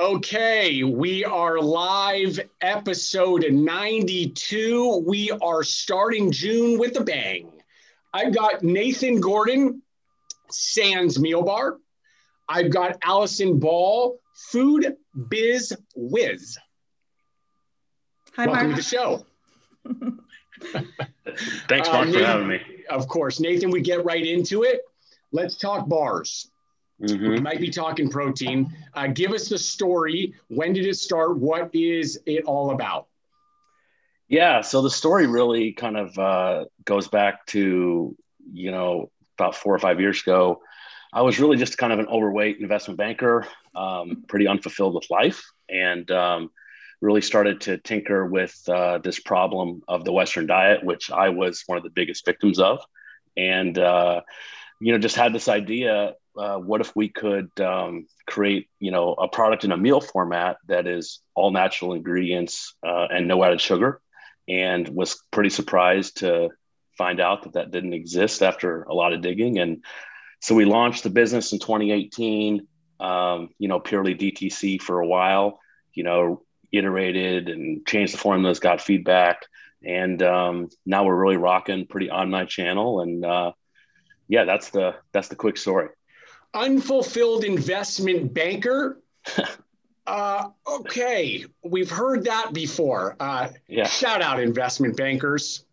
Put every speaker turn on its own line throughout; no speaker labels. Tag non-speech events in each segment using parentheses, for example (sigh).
Okay, we are live, episode 92. We are starting June with a bang. I've got Nathan Gordon, Sans Meal Bar. I've got Allison Ball, Food Biz Wiz.
Hi,
Welcome
Mark.
to the show. (laughs)
Thanks,
Uh,
Mark, for having me.
Of course, Nathan, we get right into it. Let's talk bars. We
Mhm.
might be talking protein. Uh, give us the story. When did it start? What is it all about?
Yeah, so the story really kind of uh, goes back to, you know, about four or five years ago. I was really just kind of an overweight investment banker, um, pretty unfulfilled with life, and um, really started to tinker with uh, this problem of the Western diet, which I was one of the biggest victims of. And, uh, you know, just had this idea uh, what if we could um, create you know a product in a meal format that is all natural ingredients uh, and no added sugar? And was pretty surprised to find out that that didn't exist after a lot of digging. And so we launched the business in 2018 um, you know purely dtc for a while you know iterated and changed the formulas got feedback. And um, now we're really rocking pretty omnichannel. And uh, yeah that's the that's the quick story
Unfulfilled investment banker. (laughs) uh, okay, we've heard that before. Uh,
yeah
Shout out, investment bankers.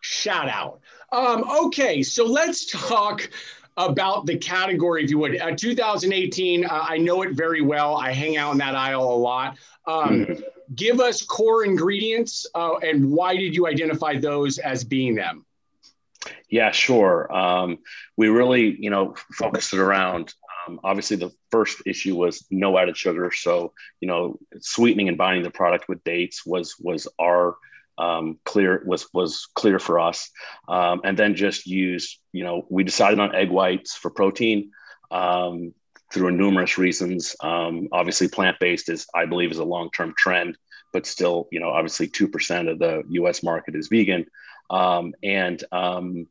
Shout out. Um, okay, so let's talk about the category, if you would. Uh, 2018, uh, I know it very well. I hang out in that aisle a lot. Um,
Mhm.
Give us core ingredients uh, and why did you identify those as being them?
Yeah, sure. Um, we really, you know, focused it around. Um, obviously, the first issue was no added sugar. So, you know, sweetening and binding the product with dates was was our um, clear was was clear for us. Um, and then just use, you know, we decided on egg whites for protein um, through numerous reasons. Um, obviously, plant based is, I believe, is a long term trend, but still, you know, obviously, two percent of the U.S. market is vegan um, and um,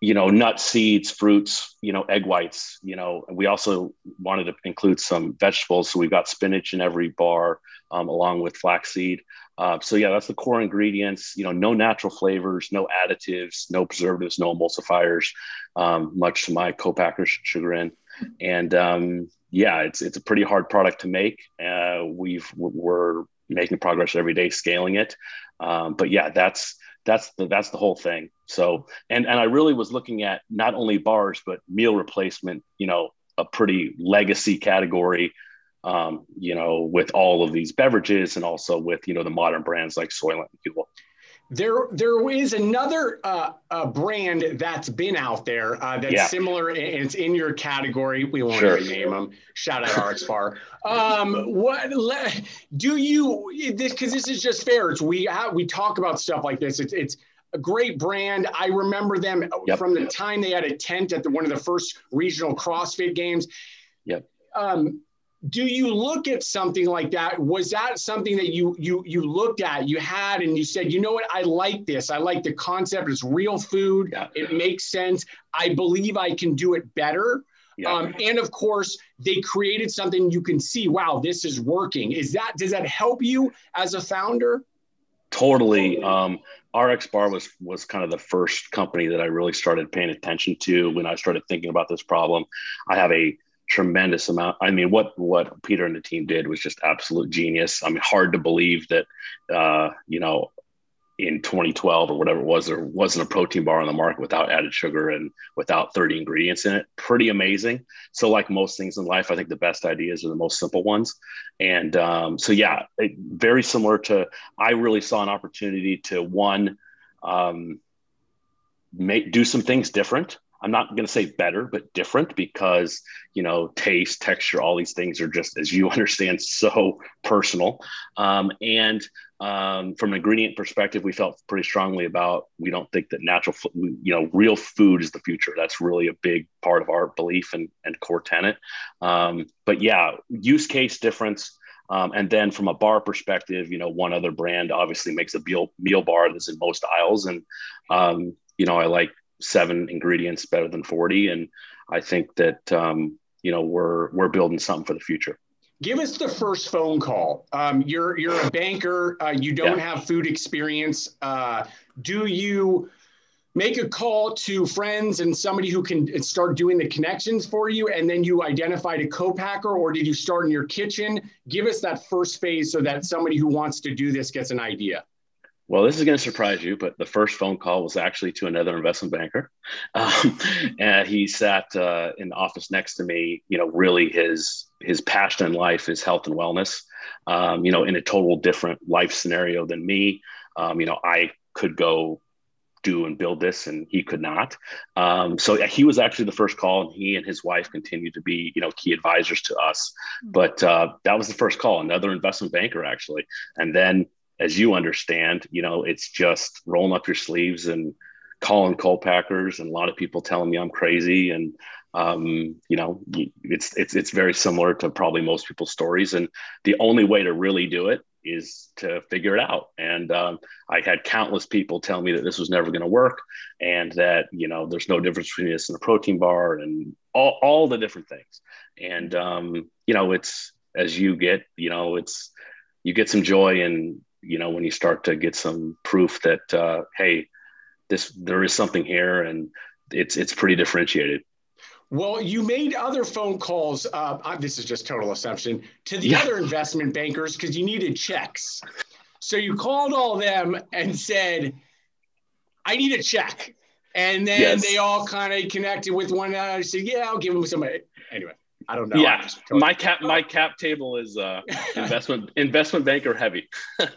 you know nuts seeds fruits you know egg whites you know we also wanted to include some vegetables. So we've got spinach in every bar um, along with flaxseed. Uh, so yeah that's the core ingredients you know no natural flavors no additives no preservatives no emulsifiers um, much to my co-packer's chagrin. And um, yeah it's it's a pretty hard product to make. Uh, we've we're making progress every day scaling it. Um, but yeah that's that's the that's the whole thing so and and i really was looking at not only bars but meal replacement you know a pretty legacy category um, you know with all of these beverages and also with you know the modern brands like soylent and Huel.
There, there is another uh, uh, brand that's been out there uh, that's
Yeah.
similar, and it's in your category. We won't
Sure.
even name them. Shout out RX Bar. Um, what le- do you? This because this is just fair. It's we ha- we talk about stuff like this. It's it's a great brand. I remember them
Yep.
from the time they had a tent at the, one of the first regional CrossFit games.
Yep.
Um, do you look at something like that? Was that something that you you you looked at you had and you said you know what? I like this. I like the concept. It's real food.
Yeah.
it makes sense. I believe i can do it better.
Yeah.
um, and of course they created something you can see wow this is working. Is that does that help you as a founder?
Totally. Um, rx bar was was kind of the first company that i really started paying attention to when i started thinking about this problem. I have a tremendous amount. I mean what what peter and the team did was just absolute genius. I mean hard to believe that uh, you know in 2012 or whatever it was there wasn't a protein bar on the market without added sugar and without 30 ingredients in it. Pretty amazing. So like most things in life i think the best ideas are the most simple ones. And um, so yeah it, very similar to i really saw an opportunity to one um, make do some things different i'm not going to say better but different because you know taste texture all these things are just as you (laughs) understand so personal. Um, and um, from an ingredient perspective we felt pretty strongly about we don't think that natural you know real food is the future. That's really a big part of our belief and, and core tenet. Um, but yeah use case difference. Um, and then from a bar perspective, you know, one other brand obviously makes a meal, meal bar that's in most aisles. And, um, you know, I like seven ingredients better than 40. And I think that, um, you know, we're, we're building something for the future.
Give us the first phone call. Um, you're you're a banker. Uh, you don't yeah. have food experience. Uh, do you make a call to friends and somebody who can start doing the connections for you, and then you identified a co-packer, or did you start in your kitchen? Give us that first phase so that somebody who wants to do this gets an idea.
Well, this is going to surprise you, but the first phone call was actually to another investment banker. (laughs) Um, and he sat uh, in the office next to me. You know, really his his passion in life is health and wellness. Um, you know, in a total different life scenario than me. Um, you know, I could go do and build this, and he could not. Um, so he was actually the first call, and he and his wife continued to be, you know, key advisors to us. Hmm. But uh, that was the first call, another investment banker actually, and then as you understand, you know, it's just rolling up your sleeves and calling co-packers and a lot of people telling me I'm crazy. And, um, you know, it's, it's, it's very similar to probably most people's stories. And the only way to really do it is to figure it out. And um, I had countless people tell me that this was never going to work and that, you know, there's no difference between this and a protein bar and all, all the different things. And, um, you know, it's, as you get, you know, it's, you get some joy in you know when you start to get some proof that uh, hey this there is something here and it's it's pretty differentiated
well, you made other phone calls. Uh, this is just total assumption to the yeah. other investment bankers because you needed checks. So you called all them and said, "I need a check," and then yes. they all kind of connected with one another. I said, "Yeah, I'll give them some." Anyway, I don't know.
Yeah, my cap my cap table is uh, (laughs) investment investment banker heavy. (laughs)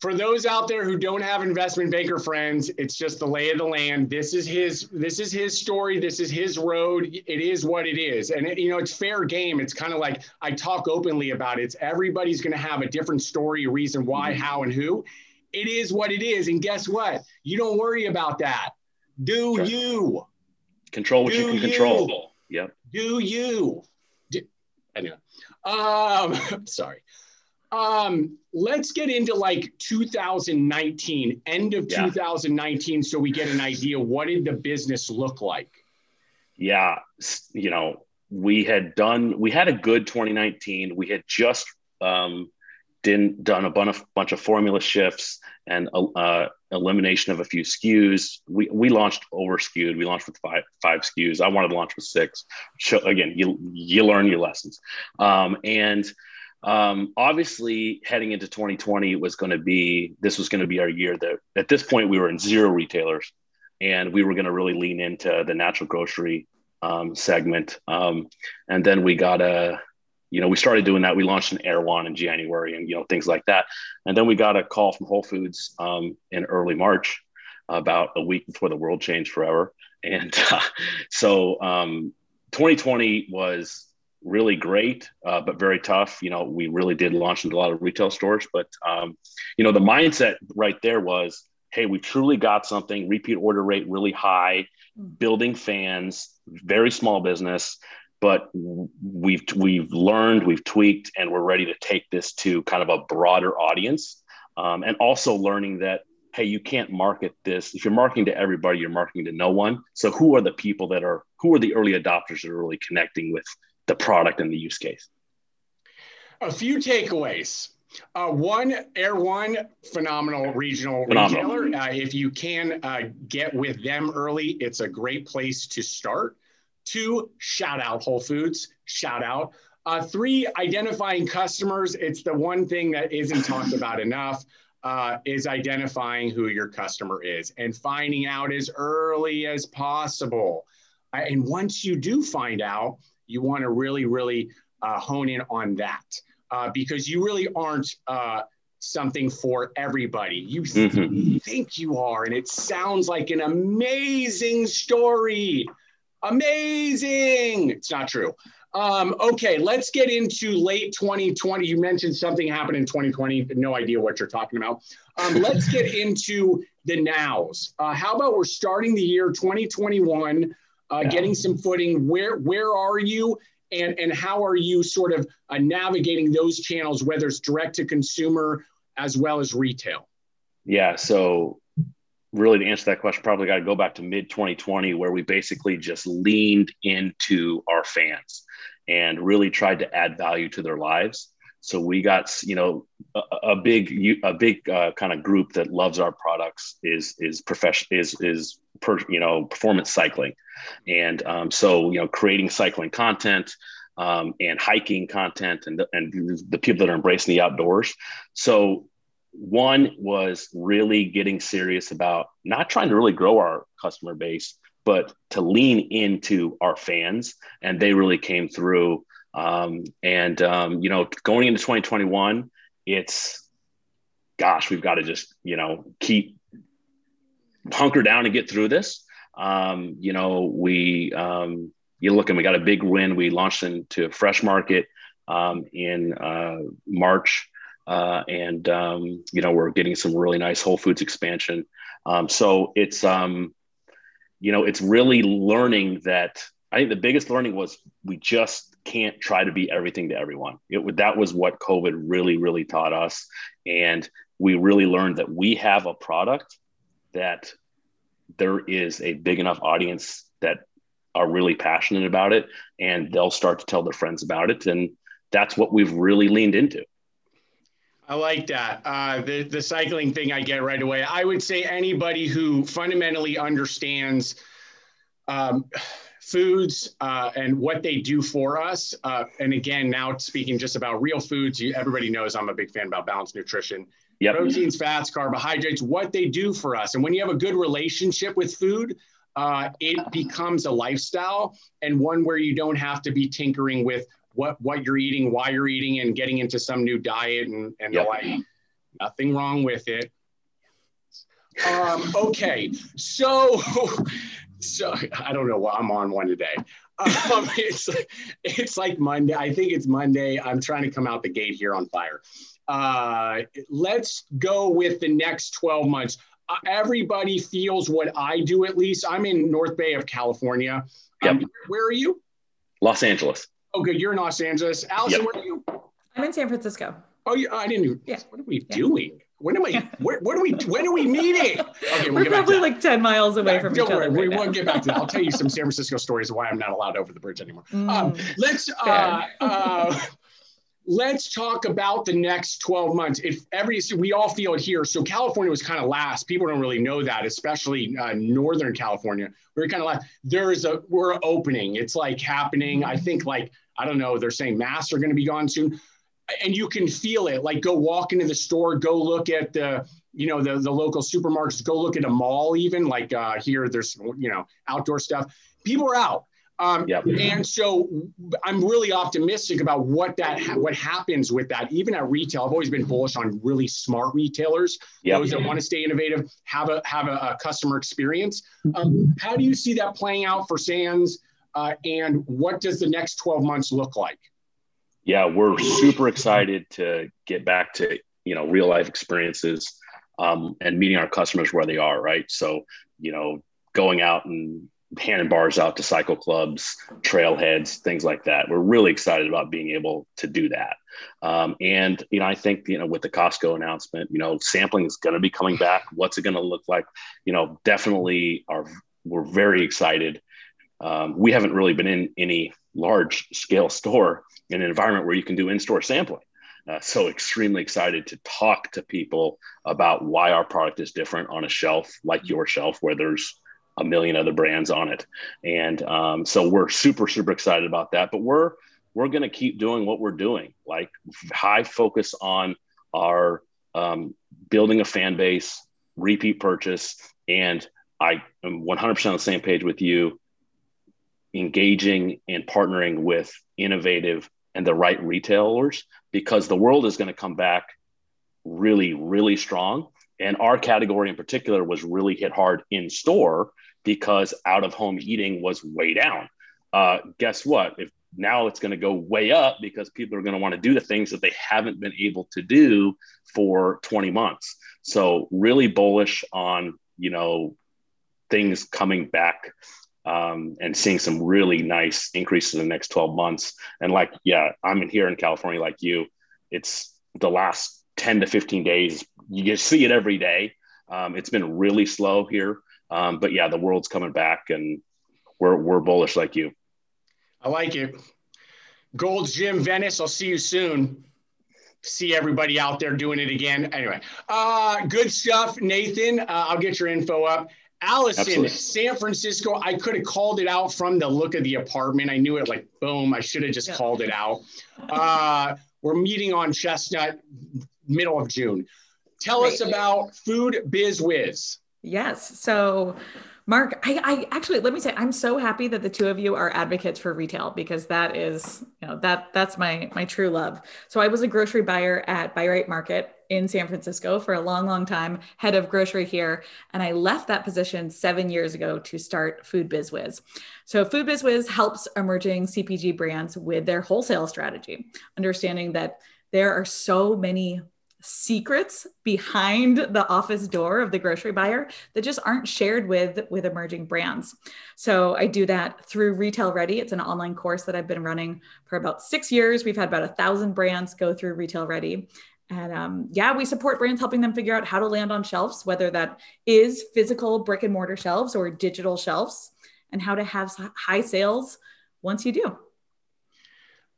For those out there who don't have investment banker friends, it's just the lay of the land. This is his this is his story. This is his road. It is what it is, and it, you know it's fair game. It's kind of like I talk openly about it. It's everybody's going to have a different story, reason why, mm-hmm. how, and who. It is what it is, and guess what? You don't worry about that. Do sure. you
control what Do you can control? Yep.
Do you? Do, anyway, um, (laughs) sorry. Um, let's get into like 2019, end of yeah. 2019, so we get an idea. What did the business look like?
Yeah, you know, we had done, we had a good 2019. We had just um, didn't done a bunch of formula shifts and uh, elimination of a few SKUs. We we launched over skewed. We launched with five five SKUs. I wanted to launch with six. So again, you you learn your lessons, um, and um, obviously heading into 2020 was going to be this was going to be our year. That at this point we were in zero retailers, and we were going to really lean into the natural grocery um, segment. Um, and then we got a you know, we started doing that. We launched an Erewhon in January and, you know, things like that. And then we got a call from Whole Foods um, in early March, about a week before the world changed forever. And (laughs) uh, so um, 2020 was really great, uh, but very tough. You know, we really did launch into a lot of retail stores, but, um, you know, the mindset right there was, hey, we truly got something, repeat order rate really high, mm. building fans, very small business but we've we've learned, we've tweaked, and we're ready to take this to kind of a broader audience. Um, and also learning that hey, you can't market this if you're marketing to everybody, you're marketing to no one. So who are the people that are who are the early adopters that are really connecting with the product and the use case?
A few takeaways. Uh, one, Erewhon, phenomenal regional phenomenal. retailer. Uh, if you can uh, get with them early, it's a great place to start. Two, shout out Whole Foods, shout out. Uh, three, identifying customers. It's the one thing that isn't talked about enough. Uh, is identifying who your customer is and finding out as early as possible. Uh, and once you do find out, you want to really, really uh, hone in on that uh, because you really aren't uh, something for everybody. You mm-hmm. think you are, and it sounds like an amazing story. Amazing. It's not true. Um, okay, let's get into late 2020. You mentioned something happened in 2020. No idea what you're talking about. Um, let's get (laughs) into the nows. Uh, how about we're starting the year 2021, uh, yeah. getting some footing. Where where are you, and and how are you sort of uh, navigating those channels, whether it's direct to consumer as well as retail?
Yeah. So really to answer that question, probably got to go back to mid 2020, where we basically just leaned into our fans. and really tried to add value to their lives. So we got, you know, a, a big, a big uh, kind of group that loves our products is is profession is is per, you know performance cycling, and um, so you know creating cycling content um, and hiking content and and the people that are embracing the outdoors. So one was really getting serious about not trying to really grow our customer base, but to lean into our fans, and they really came through um, and um, you know, going into 2021, it's gosh, we've got to just you know keep hunker down and get through this. Um, you know, we um, you look and we got a big win. We launched into a Fresh Market um, in uh, March. Uh, and um, you know we're getting some really nice Whole Foods expansion. Um, so it's um, you know it's really learning that I think the biggest learning was we just can't try to be everything to everyone. It, that was what COVID really, really taught us. And we really learned that we have a product that there is a big enough audience that are really passionate about it and they'll start to tell their friends about it. And that's what we've really leaned into.
I like that. Uh, the, the cycling thing I get right away. I would say anybody who fundamentally understands um, foods uh, and what they do for us. Uh, and again, now speaking just about real foods, you, everybody knows I'm a big fan about balanced nutrition. Yep. Proteins, fats, carbohydrates, what they do for us. And when you have a good relationship with food, uh, it becomes a lifestyle and one where you don't have to be tinkering with what what you're eating, why you're eating, and getting into some new diet and, and yep. the like. Nothing wrong with it. Um, (laughs) okay, so (laughs) so I don't know what I'm on one today. Um, (laughs) it's it's like Monday. I think it's Monday. I'm trying to come out the gate here on fire. Uh, let's go with the next 12 months. Uh, everybody feels what I do. At least I'm in North Bay of California. Um, yep. where are you?
Los Angeles.
Okay, you're in Los Angeles. Allison, yep. where are you?
I'm in San Francisco.
Oh, yeah, I didn't. Yeah. What are we yeah. doing? When am I? (laughs) Where, what are we? When are we meeting?
Okay, we'll We're probably like ten miles away from don't each worry, other.
Right we won't get back to that. I'll tell you some (laughs) San Francisco stories of why I'm not allowed over the bridge anymore. Mm, um, let's uh, uh, (laughs) let's talk about the next 12 months. If every we all feel it here. So California was kind of last. People don't really know that, especially uh, Northern California. We we're kind of last. There is a we're opening. It's like happening. I think like I don't know. They're saying masks are going to be gone soon and you can feel it. Like go walk into the store, go look at the you know the the local supermarkets, go look at a mall. Even like uh, here, there's you know outdoor stuff. People are out. Um, yep. And so I'm really optimistic about what that ha- what happens with that. Even at retail, I've always been bullish on really smart retailers, yep. those that want to stay innovative, have a have a, a customer experience. Um, how do you see that playing out for Sans? Uh, and what does the next 12 months look like?
yeah, we're super excited to get back to you know real life experiences um, and meeting our customers where they are. Right, so you know, going out and handing bars out to cycle clubs, trailheads, things like that. We're really excited about being able to do that. Um, and you know, I think you know with the Costco announcement, you know, sampling is going to be coming back. What's it going to look like? You know, definitely are. We're very excited. Um, we haven't really been in any large scale store in an environment where you can do in-store sampling. Uh, so extremely excited to talk to people about why our product is different on a shelf like your shelf where there's a million other brands on it. And um, so we're super super excited about that but we're we're going to keep doing what we're doing like high focus on our um, building a fan base repeat purchase. And i am 100% on the same page with you engaging and partnering with innovative and the right retailers because the world is going to come back really, really strong. And our category in particular was really hit hard in store because out of home eating was way down. Uh, guess what? If now it's going to go way up because people are going to want to do the things that they haven't been able to do for 20 months. So really bullish on, you know, things coming back um, and seeing some really nice increases in the next 12 months. And like, yeah, I'm in here in California like you. It's the last 10 to 15 days. You just see it every day. Um, it's been really slow here. Um, but yeah, the world's coming back and we're, we're bullish like you.
I like it. Gold's Gym Venice. I'll see you soon. See everybody out there doing it again. Anyway, uh, good stuff, Nathan. Uh, I'll get your info up. Allison, Absolutely. San Francisco. I could have called it out from the look of the apartment. I knew it like boom. I should have just yeah. called it out. Uh, we're meeting on Chestnut, middle of June. Tell us about Food Biz Wiz.
Yes. So, Mark, I, I, actually let me say I'm so happy that the two of you are advocates for retail because that is, you know, that that's my my true love. So I was a grocery buyer at Bi-Rite Market in San Francisco for a long, long time, head of grocery here, and I left that position seven years ago to start Food Biz Wiz. So Food Biz Wiz helps emerging CPG brands with their wholesale strategy, understanding that there are so many secrets behind the office door of the grocery buyer that just aren't shared with with emerging brands. So i do that through retail ready. It's an online course that i've been running for about six years. We've had about a thousand brands go through retail ready and um, yeah we support brands helping them figure out how to land on shelves whether that is physical brick and mortar shelves or digital shelves and how to have high sales once you do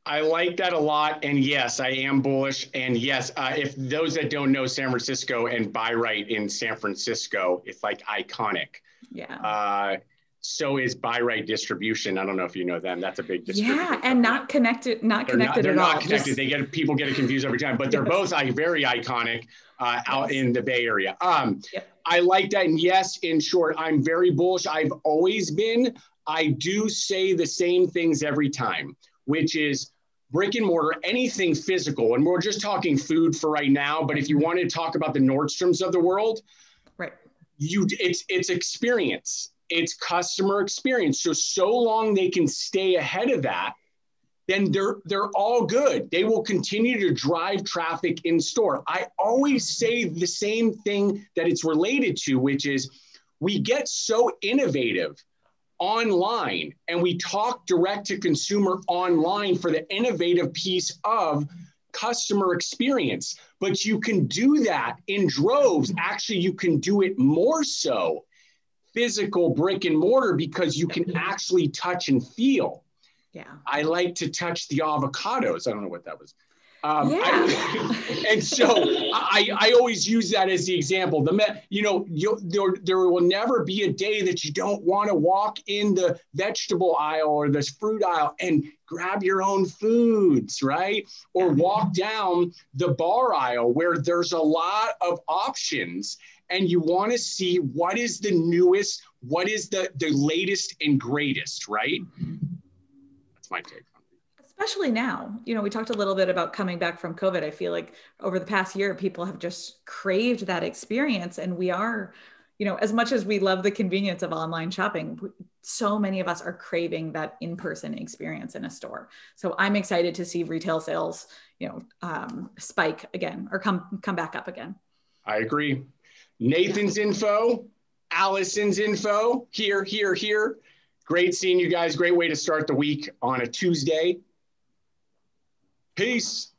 I like that a lot. And yes, I am bullish. And yes, uh, if those that don't know San Francisco and Bi-Rite in San Francisco, it's like iconic.
Yeah.
Uh, so is Bi-Rite distribution. I don't know if you know them. That's a big distribution.
Yeah, and not connected, not they're connected not,
they're
at
not
all.
connected. Just... They get people get it confused every time, but they're yes. both like very iconic uh, out yes. in the Bay Area. Um, yep. I like that. And yes, in short, I'm very bullish. I've always been. I do say the same things every time, which is brick and mortar, anything physical, and we're just talking food for right now. But if you want to talk about the Nordstroms of the world,
right,
you it's it's experience, it's customer experience. So so long they can stay ahead of that, then they're they're all good. They will continue to drive traffic in store. I always say the same thing that it's related to, which is we get so innovative online and we talk direct to consumer online for the innovative piece of customer experience. But you can do that in droves. Actually, you can do it more so physical brick and mortar because you can actually touch and feel.
Yeah.
I like to touch the avocados. I don't know what that was.
Um, yeah. I, (laughs)
and so I, I always use that as the example. The you know you, there, there will never be a day that you don't want to walk in the vegetable aisle or this fruit aisle and grab your own foods, right? Or walk down the bar aisle where there's a lot of options and you want to see what is the newest, what is the the latest and greatest, right? That's my take.
Especially now. You know we talked a little bit about coming back from covid. I feel like over the past year people have just craved that experience and we are you know as much as we love the convenience of online shopping so many of us are craving that in-person experience in a store. So i'm excited to see retail sales you know um, spike again or come come back up again.
I agree nathan's info allison's info here here here. Great seeing you guys. Great way to start the week on a tuesday. Peace.